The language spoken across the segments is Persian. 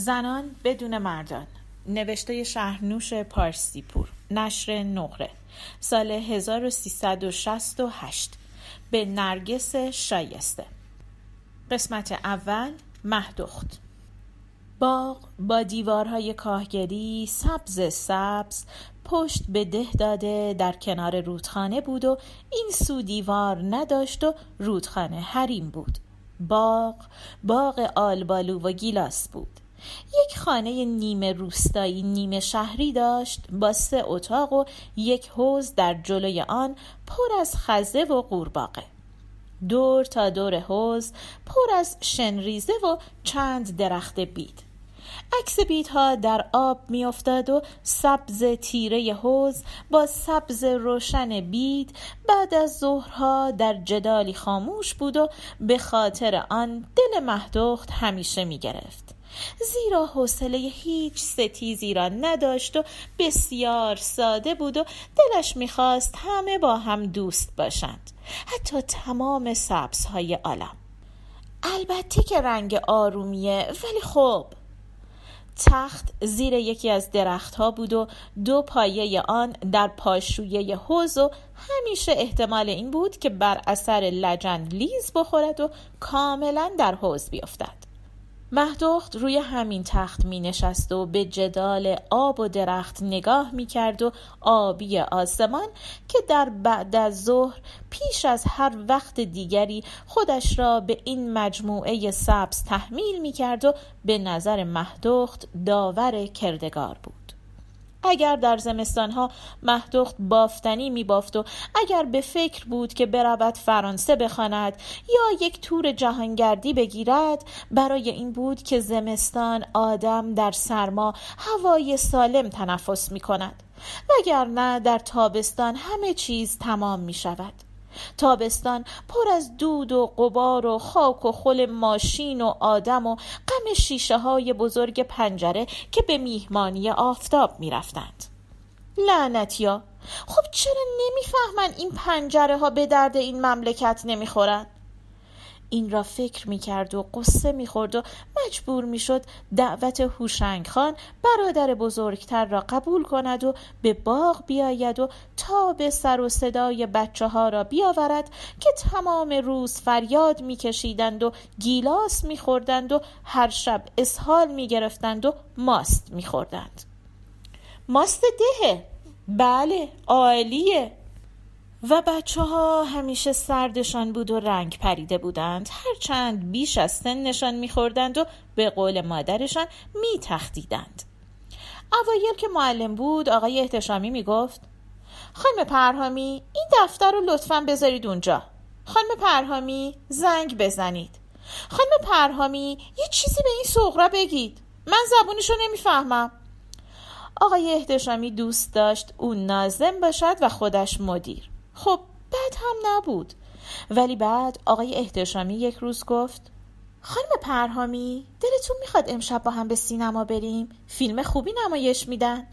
زنان بدون مردان. نوشته شهرنوش پارسیپور. نشر نقره. سال 1368 به نرگس شایسته. قسمت اول مهدخت. باغ با دیوارهای کاهگری سبز سبز پشت به ده داده در کنار رودخانه بود و این سو دیوار نداشت و رودخانه حریم بود. باغ باغ آلبالو و گیلاس بود. یک خانه نیمه روستایی نیمه شهری داشت با سه اتاق و یک حوز در جلوی آن پر از خزه و قورباغه. دور تا دور حوز پر از شنریزه و چند درخت بید. عکس بیدها در آب میافتاد و سبز تیره حوز با سبز روشن بید بعد از ظهرها در جدالی خاموش بود و به خاطر آن دل مهدخت همیشه می‌گرفت. زیرا حوصله هیچ ستیزی را نداشت و بسیار ساده بود و دلش می‌خواست همه با هم دوست باشند. حتی تمام سبزهای عالم. البته که رنگ آرومیه ولی خب. تخت زیر یکی از درختها بود و دو پایه آن در پاشویه حوز و همیشه احتمال این بود که بر اثر لجن لیز بخورد و کاملا در حوز بیفتد. مهدخت روی همین تخت می نشست و به جدال آب و درخت نگاه می کرد و آبی آسمان که در بعد از ظهر پیش از هر وقت دیگری خودش را به این مجموعه سبز تحمیل می کرد و به نظر مهدخت داور کردگار بود. اگر در زمستانها مهدخت بافتنی می بافت و اگر به فکر بود که برود فرانسه بخواند یا یک تور جهانگردی بگیرد برای این بود که زمستان آدم در سرما هوای سالم تنفس می کند وگرنه در تابستان همه چیز تمام می شود تابستان پر از دود و قبار و خاک و خل ماشین و آدم و غم شیشه های بزرگ پنجره که به میهمانی آفتاب می‌رفتند. لعنتیا خب چرا نمی‌فهمن این پنجره ها به درد این مملکت نمی‌خورن؟ این را فکر می کرد و قصه می خورد و مجبور می شد دعوت هوشنگ خان برادر بزرگتر را قبول کند و به باغ بیاید و تا به سر و صدای بچه ها را بیاورد که تمام روز فریاد می کشیدند و گیلاس می خوردند و هر شب اسهال می گرفتند و ماست می خوردند. ماست دهه بله عالیه و بچه ها همیشه سردشان بود و رنگ پریده بودند. هرچند بیش از سنشان میخوردند و به قول مادرشان میتختیدند. اوایل که معلم بود آقای احتشامی می‌گفت خانم پرهامی این دفتر رو لطفا بذارید اونجا. خانم پرهامی زنگ بزنید. خانم پرهامی یه چیزی به این سغرا بگید. من زبونشو نمی‌فهمم. آقای احتشامی دوست داشت اون نازم باشد و خودش مدیر. خب بد هم نبود. ولی بعد آقای احتشامی یک روز گفت خانم پرهامی دلتون می‌خواد امشب با هم به سینما بریم؟ فیلم خوبی نمایش میدن.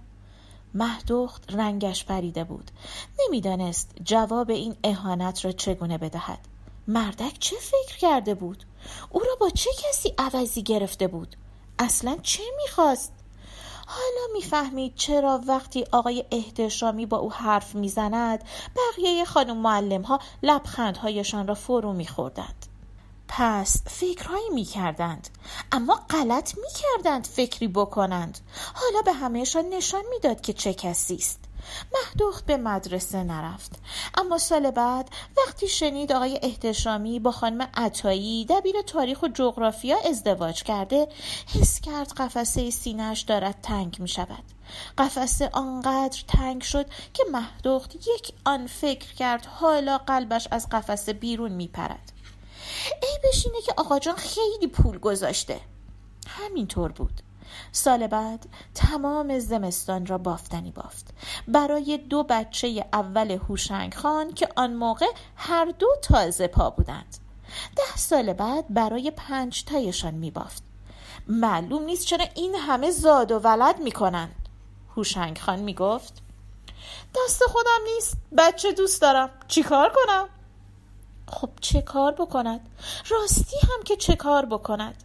مهدخت رنگش پریده بود. نمی‌دانست جواب این اهانت را چگونه بدهد. مردک چه فکر کرده بود؟ او را با چه کسی عوضی گرفته بود؟ اصلا چه می‌خواست؟ حالا می‌فهمید چرا وقتی آقای احتشامی با او حرف می‌زند بقیه خانم معلم ها لبخندهایشان را فرو میخوردند. پس فکرهایی می‌کردند اما غلط می‌کردند فکری بکنند. حالا به همهشان نشان می‌داد که چه کسی است. مهدوخت به مدرسه نرفت. اما سال بعد وقتی شنید آقای احتشامی با خانم عطایی دبیر تاریخ و جغرافیا ازدواج کرده حس کرد قفسه سینهش دارد تنگ می شود قفسه آنقدر تنگ شد که مهدوخت یک آن فکر کرد حالا قلبش از قفسه بیرون می پرد ای بشینه که آقا جان خیلی پول گذاشته. همینطور بود. سال بعد تمام زمستان را بافتنی بافت. برای دو بچه اول هوشنگ خان که آن موقع هر دو تازه پا بودند. ده سال بعد برای پنج تایشان می بافت. معلوم نیست چرا این همه زاد و ولد می کنند. هوشنگ خان می گفت دست خودم نیست بچه دوست دارم. چیکار کنم؟ خب چه کار بکند؟ راستی هم که چه کار بکند؟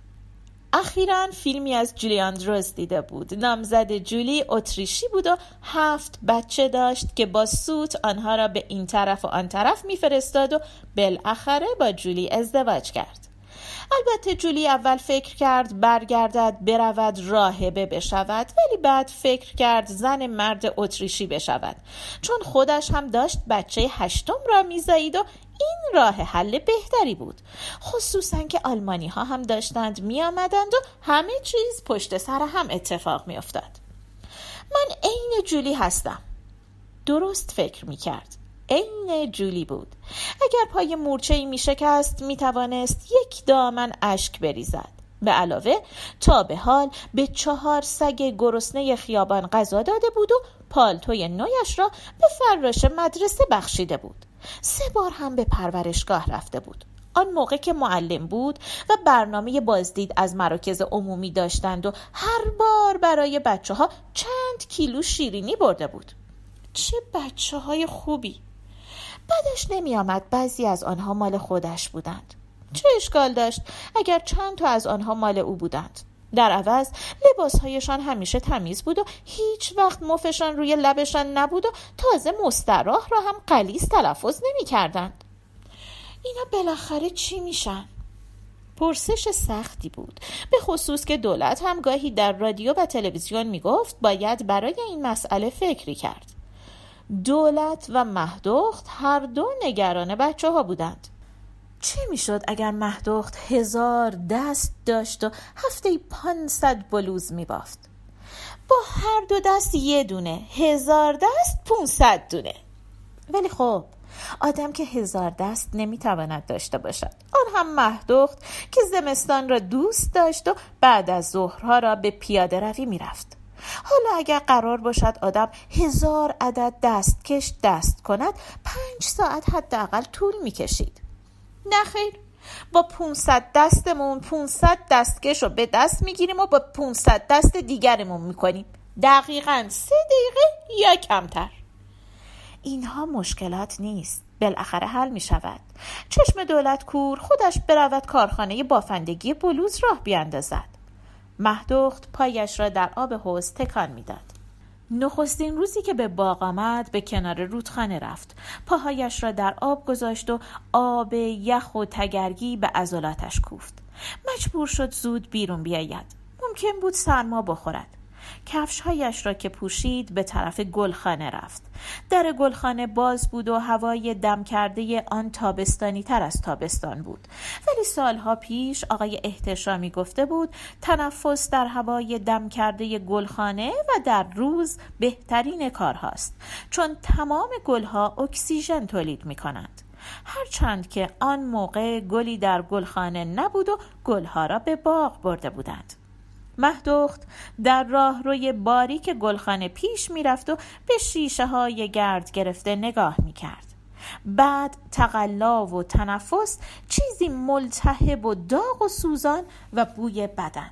اخیرا فیلمی از جولی آندروز دیده بود. نامزد جولی اتریشی بود و هفت بچه داشت که با سوت آنها را به این طرف و آن طرف میفرستاد و بالاخره با جولی ازدواج کرد. البته جولی اول فکر کرد برگردد برود راهبه بشود ولی بعد فکر کرد زن مرد اتریشی بشود. چون خودش هم داشت بچه هشتم را میزایید و این راه حل بهتری بود. خصوصا که آلمانی ها هم داشتند می آمدند و همه چیز پشت سر هم اتفاق می افتاد. من عین جولی هستم. درست فکر می کرد عین جولی بود. اگر پای مورچه ای می شکست می توانست یک دامن اشک بریزد. به علاوه تا به حال به چهار سگ گرسنه خیابان غذا داده بود و پالتوی نویش را به فراش مدرسه بخشیده بود. سه بار هم به پرورشگاه رفته بود. آن موقع که معلم بود و برنامه بازدید از مراکز عمومی داشتند و هر بار برای بچه ها چند کیلو شیرینی برده بود. چه بچه های خوبی! بعدش نمی آمد بعضی از آنها مال خودش بودند. چه اشکال داشت؟ اگر چند تا از آنها مال او بودند. در عوض لباسهایشان همیشه تمیز بود و هیچ وقت مفشان روی لبشان نبود و تازه مستراح را هم قلیز تلفظ نمی کردند. اینا بالاخره چی میشن؟ پرسش سختی بود. به خصوص که دولت هم گاهی در رادیو و تلویزیون می گفت باید برای این مسئله فکری کرد. دولت و مهدخت هر دو نگران بچه ها بودند. چه می‌شد اگر مهدخت هزار دست داشت و هفته پانصد بلوز میبافت؟ با هر دو دست یه دونه هزار دست پونصد دونه. ولی خب آدم که هزار دست نمی‌تواند داشته باشد. آن هم مهدخت که زمستان را دوست داشت و بعد از ظهرها را به پیاده روی می‌رفت. حالا اگر قرار باشد آدم هزار عدد دستکش دست کند پنج ساعت حداقل طول می‌کشید. نه خیر. با 500 دستمون 500 دستکش رو به دست می‌گیریم و با 500 دست دیگرمون می‌کنیم. دقیقا سه دقیقه یا کمتر. اینها مشکلات نیست. بالاخره حل می شود چشم دولت کور خودش برود کارخانه بافندگی بلوز راه بیاندازد. مهدخت پایش را در آب حوز تکان می‌داد. نخستین روزی که به باغ آمد به کنار رودخانه رفت. پاهایش را در آب گذاشت و آب یخ و تگرگی به عضلاتش کوفت. مجبور شد زود بیرون بیاید. ممکن بود سرما بخورد. کفشهایش را که پوشید به طرف گلخانه رفت. در گلخانه باز بود و هوای دم کرده آن تابستانی تر از تابستان بود. ولی سالها پیش آقای احتشامی گفته بود تنفس در هوای دم کرده گلخانه و در روز بهترین کار هاست چون تمام گلها اکسیژن تولید می کنند هرچند که آن موقع گلی در گلخانه نبود و گلها را به باغ برده بودند. مهدخت در راه روی باریک گلخانه پیش می‌رفت و به شیشه های گرد گرفته نگاه می‌کرد. بعد تقلا و تنفس چیزی ملتهب و داغ و سوزان و بوی بدن.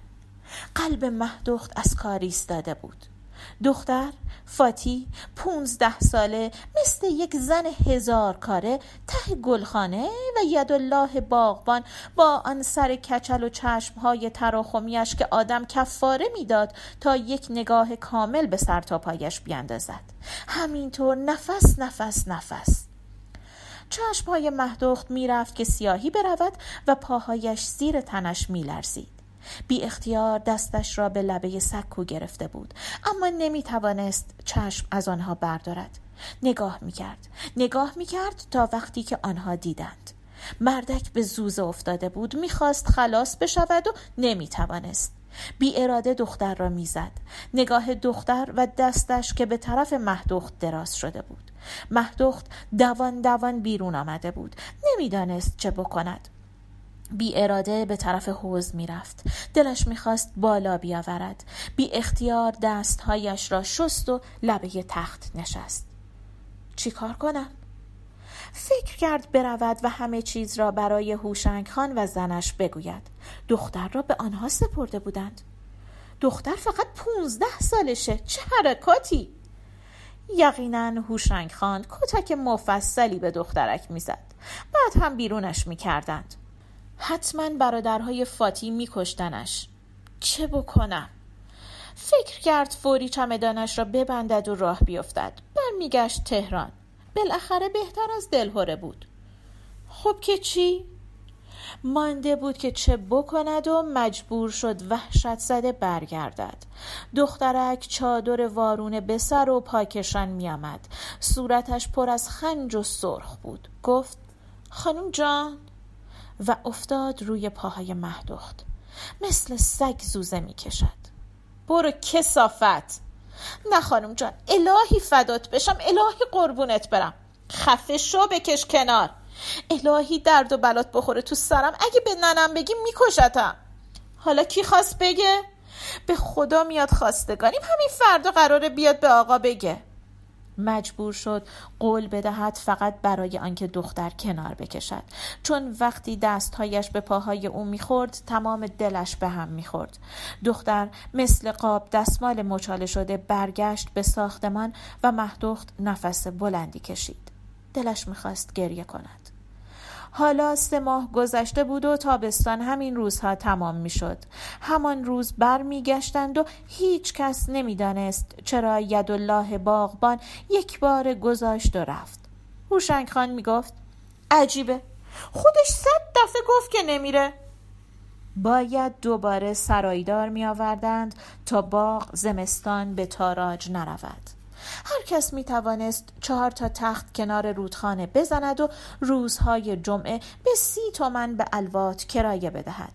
قلب مهدخت از کار ایستاده بود. دختر فاتی پونزده ساله مثل یک زن هزار کاره ته گلخانه و یدالله باغبان با آن سر کچل و چشمهای تراخمیش که آدم کفاره می‌داد تا یک نگاه کامل به سر تا پایش بیاندازد همینطور نفس نفس نفس. چشمهای مهدخت می‌رفت که سیاهی برود و پاهایش زیر تنش میلرزید. بی اختیار دستش را به لبه سکو گرفته بود. اما نمی توانست چشم از آنها بردارد. نگاه می کرد نگاه می کرد تا وقتی که آنها دیدند. مردک به زوزه افتاده بود. می‌خواست خلاص بشود و نمی توانست بی اراده دختر را می‌زد. نگاه دختر و دستش که به طرف مهدخت دراز شده بود. مهدخت دوان دوان بیرون آمده بود. نمی‌دانست چه بکند. بی اراده به طرف حوز می رفت. دلش می‌خواست بالا بیاورد. بی اختیار دستهایش را شست و لبه تخت نشست. چی کار کنم؟ فکر کرد برود و همه چیز را برای هوشنگ خان و زنش بگوید. دختر را به آنها سپرده بودند. دختر فقط پونزده سالشه. چه حرکاتی؟ یقینا هوشنگ خان کتک مفصلی به دخترک می‌زد. بعد هم بیرونش می‌کردند. حتما برادرهای فاتی میکشتنش. چه بکنم؟ فکر کرد فوری چمدانش را ببندد و راه بیفتد. برمیگشت تهران. بالاخره بهتر از دلهوره بود. خب که چی؟ مانده بود که چه بکند و مجبور شد وحشت زده برگردد. دخترک چادر وارونه به سر و پاکشان میآمد. صورتش پر از خنج و سرخ بود. گفت خانم جان و افتاد روی پاهای مهدخت. مثل سگ زوزه می کشد برو کسافت. نه خانم جان الهی فدات بشم الهی قربونت برم. خفه شو بکش کنار. الهی درد و بلات بخوره تو سرم. اگه به ننم بگی میکشتم. حالا کی خواست بگه؟ به خدا میاد خواستگانیم همین فردا قراره بیاد به آقا بگه. مجبور شد قول بدهد فقط برای آنکه دختر کنار بکشد. چون وقتی دستهایش به پاهای او می‌خورد تمام دلش به هم می‌خورد. دختر مثل قاب دستمال مچاله شده برگشت به ساختمان و مهدخت نفس بلندی کشید. دلش می‌خواست گریه کند. حالا سه ماه گذشته بود و تابستان همین روزها تمام می‌شد. همان روز برمیگشتند و هیچ کس نمی‌دانست چرا الله باغبان یک بار گذاشت و رفت. هوشنگ خان می‌گفت عجیبه. خودش صد دفعه گفت که نمیره. باید دوباره سرایدار می آوردند تا باغ زمستان به تاراج نرود. هر کس می توانست چهار تا تخت کنار رودخانه بزند و روزهای جمعه به سی تومن به الوات کرایه بدهد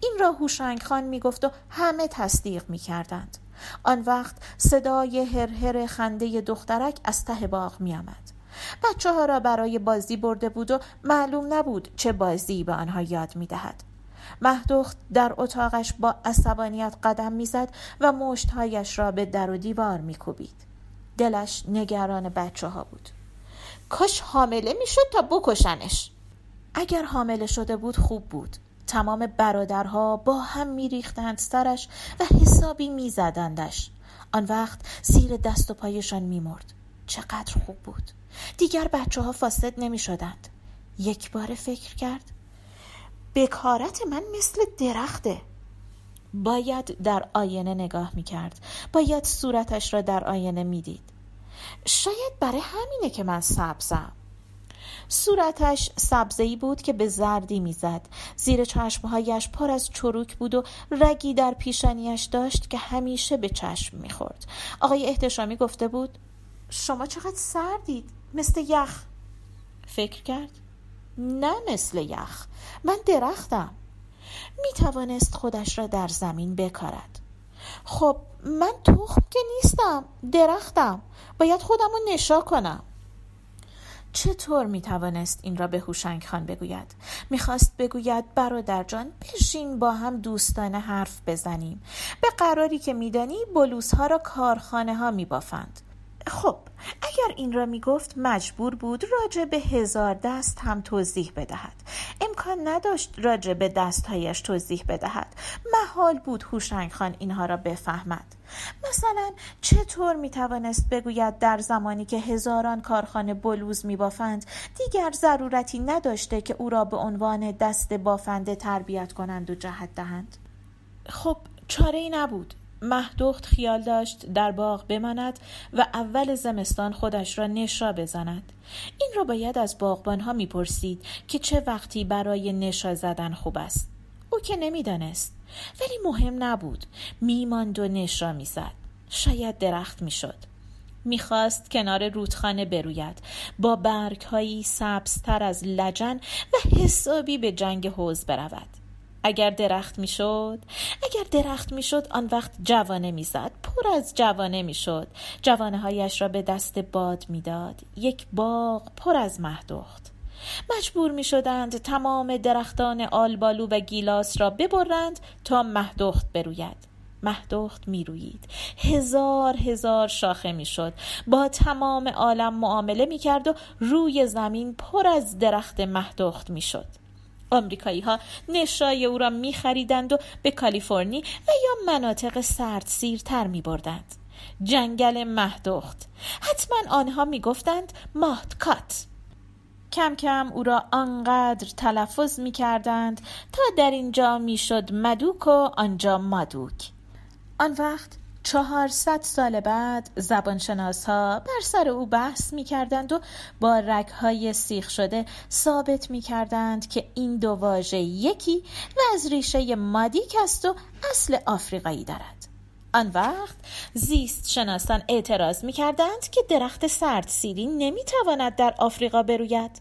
این را هوشنگ خان می گفت و همه تصدیق می کردند آن وقت صدای هرهر خنده دخترک از ته باغ می آمد. بچه ها را برای بازی برده بود و معلوم نبود چه بازی به آنها یاد می دهد. مهدخت در اتاقش با عصبانیت قدم می‌زد و مشتهایش را به در و دیوار میکوبید دلش نگران بچه ها بود. کاش حامله می‌شد تا بکشنش. اگر حامله شده بود خوب بود. تمام برادرها با هم میریختند سرش و حسابی میزدندش. آن وقت زیر دست و پایشان میمرد. چقدر خوب بود. دیگر بچه ها فاسد نمی شدند یک بار فکر کرد بکارت من مثل درخته. باید در آینه نگاه می کرد باید صورتش را در آینه می دید شاید برای همینه که من سبزم. صورتش سبزهی بود که به زردی می‌زد. زیر چشمهایش پر از چروک بود و رگی در پیشانیش داشت که همیشه به چشم می‌خورد. آقای احتشامی گفته بود شما چقدر سردید مثل یخ. فکر کرد نه مثل یخ. من درختم. می توانست خودش را در زمین بکارد. خب من تخم که نیستم درختم. باید خودم رو نشا کنم. چطور می توانست این را به هوشنگ خان بگوید؟ می‌خواست بگوید برادر جان بشین با هم دوستانه حرف بزنیم. به قراری که میدانی بلوس ها را کارخانه ها می بافند خب اگر این را می گفت مجبور بود راجع به هزار دست هم توضیح بدهد. امکان نداشت راجع به دستهایش توضیح بدهد. محال بود هوشنگ خان اینها را بفهمد. مثلا چطور می توانست بگوید در زمانی که هزاران کارخانه بلوز می بافند دیگر ضرورتی نداشته که او را به عنوان دست بافنده تربیت کنند و جهت دهند؟ خب چاره ای نبود. مهدخت خیال داشت در باغ بماند و اول زمستان خودش را نشا بزند. این را باید از باغبانها می‌پرسید که چه وقتی برای نشا زدن خوب است. او که نمی‌دانست. ولی مهم نبود. میماند و نشا می‌زد. شاید درخت می‌شد. می‌خواست کنار رودخانه بروید. با برگهایی سبزتر از لجن و حسابی به جنگ حوز برود. اگر درخت می‌شد اگر درخت می‌شد آن وقت جوانه می‌زد پر از جوانه می‌شد. جوانه هایش را به دست باد می‌داد. یک باغ پر از مهدخت مجبور می شدند تمام درختان آلبالو و گیلاس را ببرند تا مهدخت بروید. مهدخت می روید هزار هزار شاخه می شد با تمام عالم معامله می کرد و روی زمین پر از درخت مهدخت می شد آمریکایی ها نشای او را می خریدند و به کالیفرنی و یا مناطق سرد سیرتر می بردند. جنگل مهدخت حتما آنها می گفتند ماهتکات کم کم او را آنقدر تلفظ می کردند تا در اینجا می شد مدوک و آنجا مادوک. آن وقت چهارصد سال بعد زبانشناس ها بر سر او بحث می کردند و با رگهای سیخ شده ثابت می کردند که این دو واژه یکی و از ریشه مادیک است و اصل آفریقایی دارد. آن وقت زیست شناسان اعتراض می کردند که درخت سرد سیری نمی تواند در آفریقا بروید.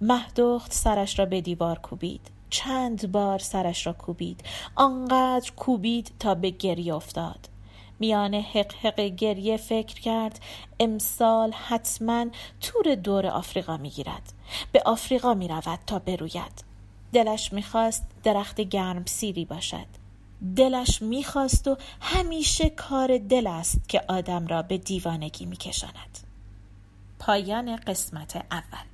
مهدخت سرش را به دیوار کوبید. چند بار سرش را کوبید. آنقدر کوبید تا به گریه افتاد. میان حق حق گریه فکر کرد. امسال حتما تور دور آفریقا می‌گیرد. به آفریقا می رود تا بروید. دلش می‌خواست درخت گرم سیری باشد. دلش می‌خواست و همیشه کار دل است که آدم را به دیوانگی میکشاند. پایان قسمت اول.